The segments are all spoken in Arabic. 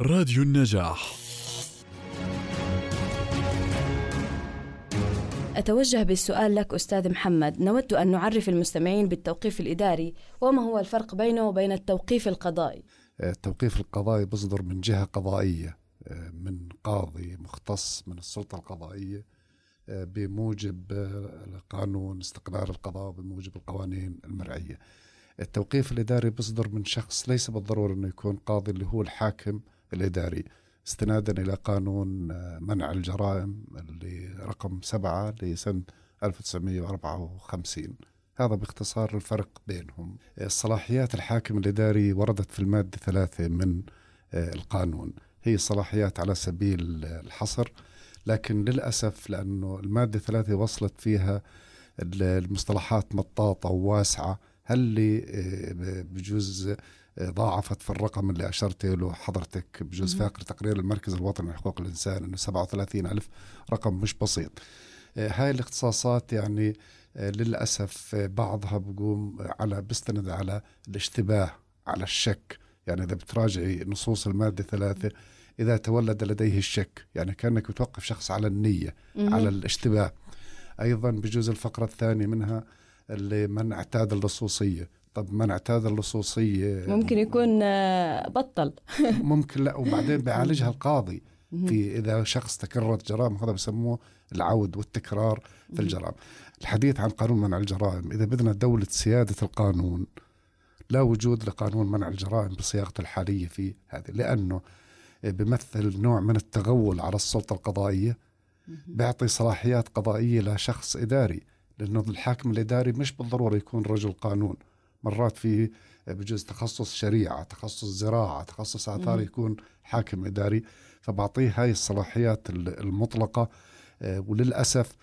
راديو النجاح. أتوجه بالسؤال لك أستاذ محمد. نود أن نعرف المستمعين بالتوقيف الإداري وما هو الفرق بينه وبين التوقيف القضائي؟ التوقيف القضائي بصدر من جهة قضائية من قاضي مختص من السلطة القضائية بموجب قانون استقرار القضاء بموجب القوانين المرعية التوقيف الإداري بصدر من شخص ليس بالضرورة أنه يكون قاضي اللي هو الحاكم الإداري. استنادا إلى قانون منع الجرائم اللي رقم سبعة لسنة 1954 هذا باختصار الفرق بينهم. صلاحيات الحاكم الإداري وردت في المادة ثلاثة من القانون. هي صلاحيات على سبيل الحصر لكن للأسف لأنه المادة ثلاثة وصلت فيها المصطلحات مطاطة وواسعة. هل اللي بجوز ضاعفت في الرقم اللي أشرت له حضرتك بجوز فاقر تقرير المركز الوطني لحقوق الإنسان أنه 37 ألف رقم مش بسيط. هاي الاختصاصات يعني للأسف بعضها بقوم على بيستند على الاشتباه على الشك. يعني إذا بتراجعي نصوص المادة ثلاثة إذا تولد لديه الشك يعني كأنك بتوقف شخص على النية على الاشتباه. أيضا بجوز الفقرة الثانية منها اللي من اعتاد اللصوصية طب من اعتاد اللصوصية ممكن يكون بطل. ممكن لا وبعدين بيعالجها القاضي. في إذا شخص تكررت جرائم هذا بسموه العود والتكرار في الجرائم. الحديث عن قانون منع الجرائم إذا بدنا دولة سيادة القانون لا وجود لقانون منع الجرائم بصياغته الحالية في هذه. لأنه بيمثل نوع من التغول على السلطة القضائية بيعطي صلاحيات قضائية لشخص إداري لأنه الحاكم الإداري مش بالضرورة يكون رجل قانون. مرات في بجوز تخصص شريعة تخصص زراعة تخصص آثار يكون حاكم إداري. فبعطيه هاي الصلاحيات المطلقة. وللأسف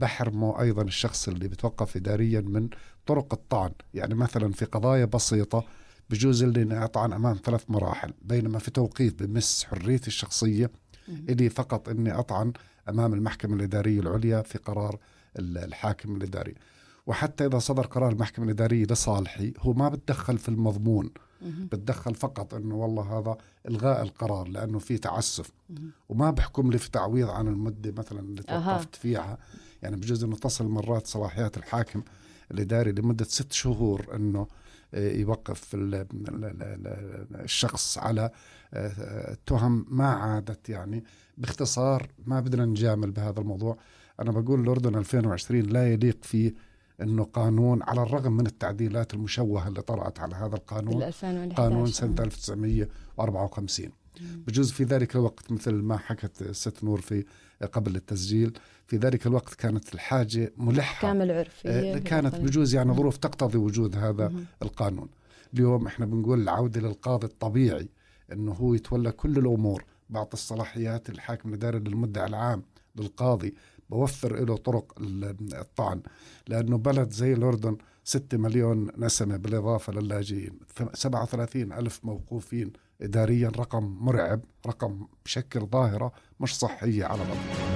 بحرمه أيضا الشخص اللي بتوقف إداريا من طرق الطعن. يعني مثلا في قضايا بسيطة بجوز اللي أطعن أمام ثلاث مراحل. بينما في توقيف بمس حريتي الشخصية إلي فقط أني أطعن أمام المحكمة الإدارية العليا في قرار الحاكم الإداري. وحتى إذا صدر قرار المحكمة الإدارية لصالحي هو ما بتدخل في المضمون. بتدخل فقط أنه والله هذا إلغاء القرار لأنه في تعسف. وما بحكم لي في تعويض عن المدة مثلا اللي توقفت فيها. يعني بجوز أنه تصل مرات صلاحيات الحاكم الإداري لمدة ست شهور أنه يوقف الشخص على تهم ما عادت. يعني باختصار ما بدنا نجامل بهذا الموضوع. أنا بقول الأردن 2020 لا يليق فيه أنه قانون على الرغم من التعديلات المشوهة اللي طرات على هذا القانون قانون سنة 1954 بجوز في ذلك الوقت مثل ما حكت الست نور في قبل التسجيل في ذلك الوقت كانت الحاجة ملحة. كامل عرفي كانت بجوز يعني ظروف تقتضي وجود هذا. القانون. اليوم إحنا بنقول العودة للقاضي الطبيعي إنه هو يتولى كل الأمور. بعض الصلاحيات الحاكم الاداري للمدعي العام للقاضي بوفر له طرق الطعن لأنه بلد زي الأردن 6 مليون نسمة بالإضافة للاجئين 37 ألف موقوفين إداريا رقم مرعب رقم بشكل ظاهرة مش صحية على الأرض.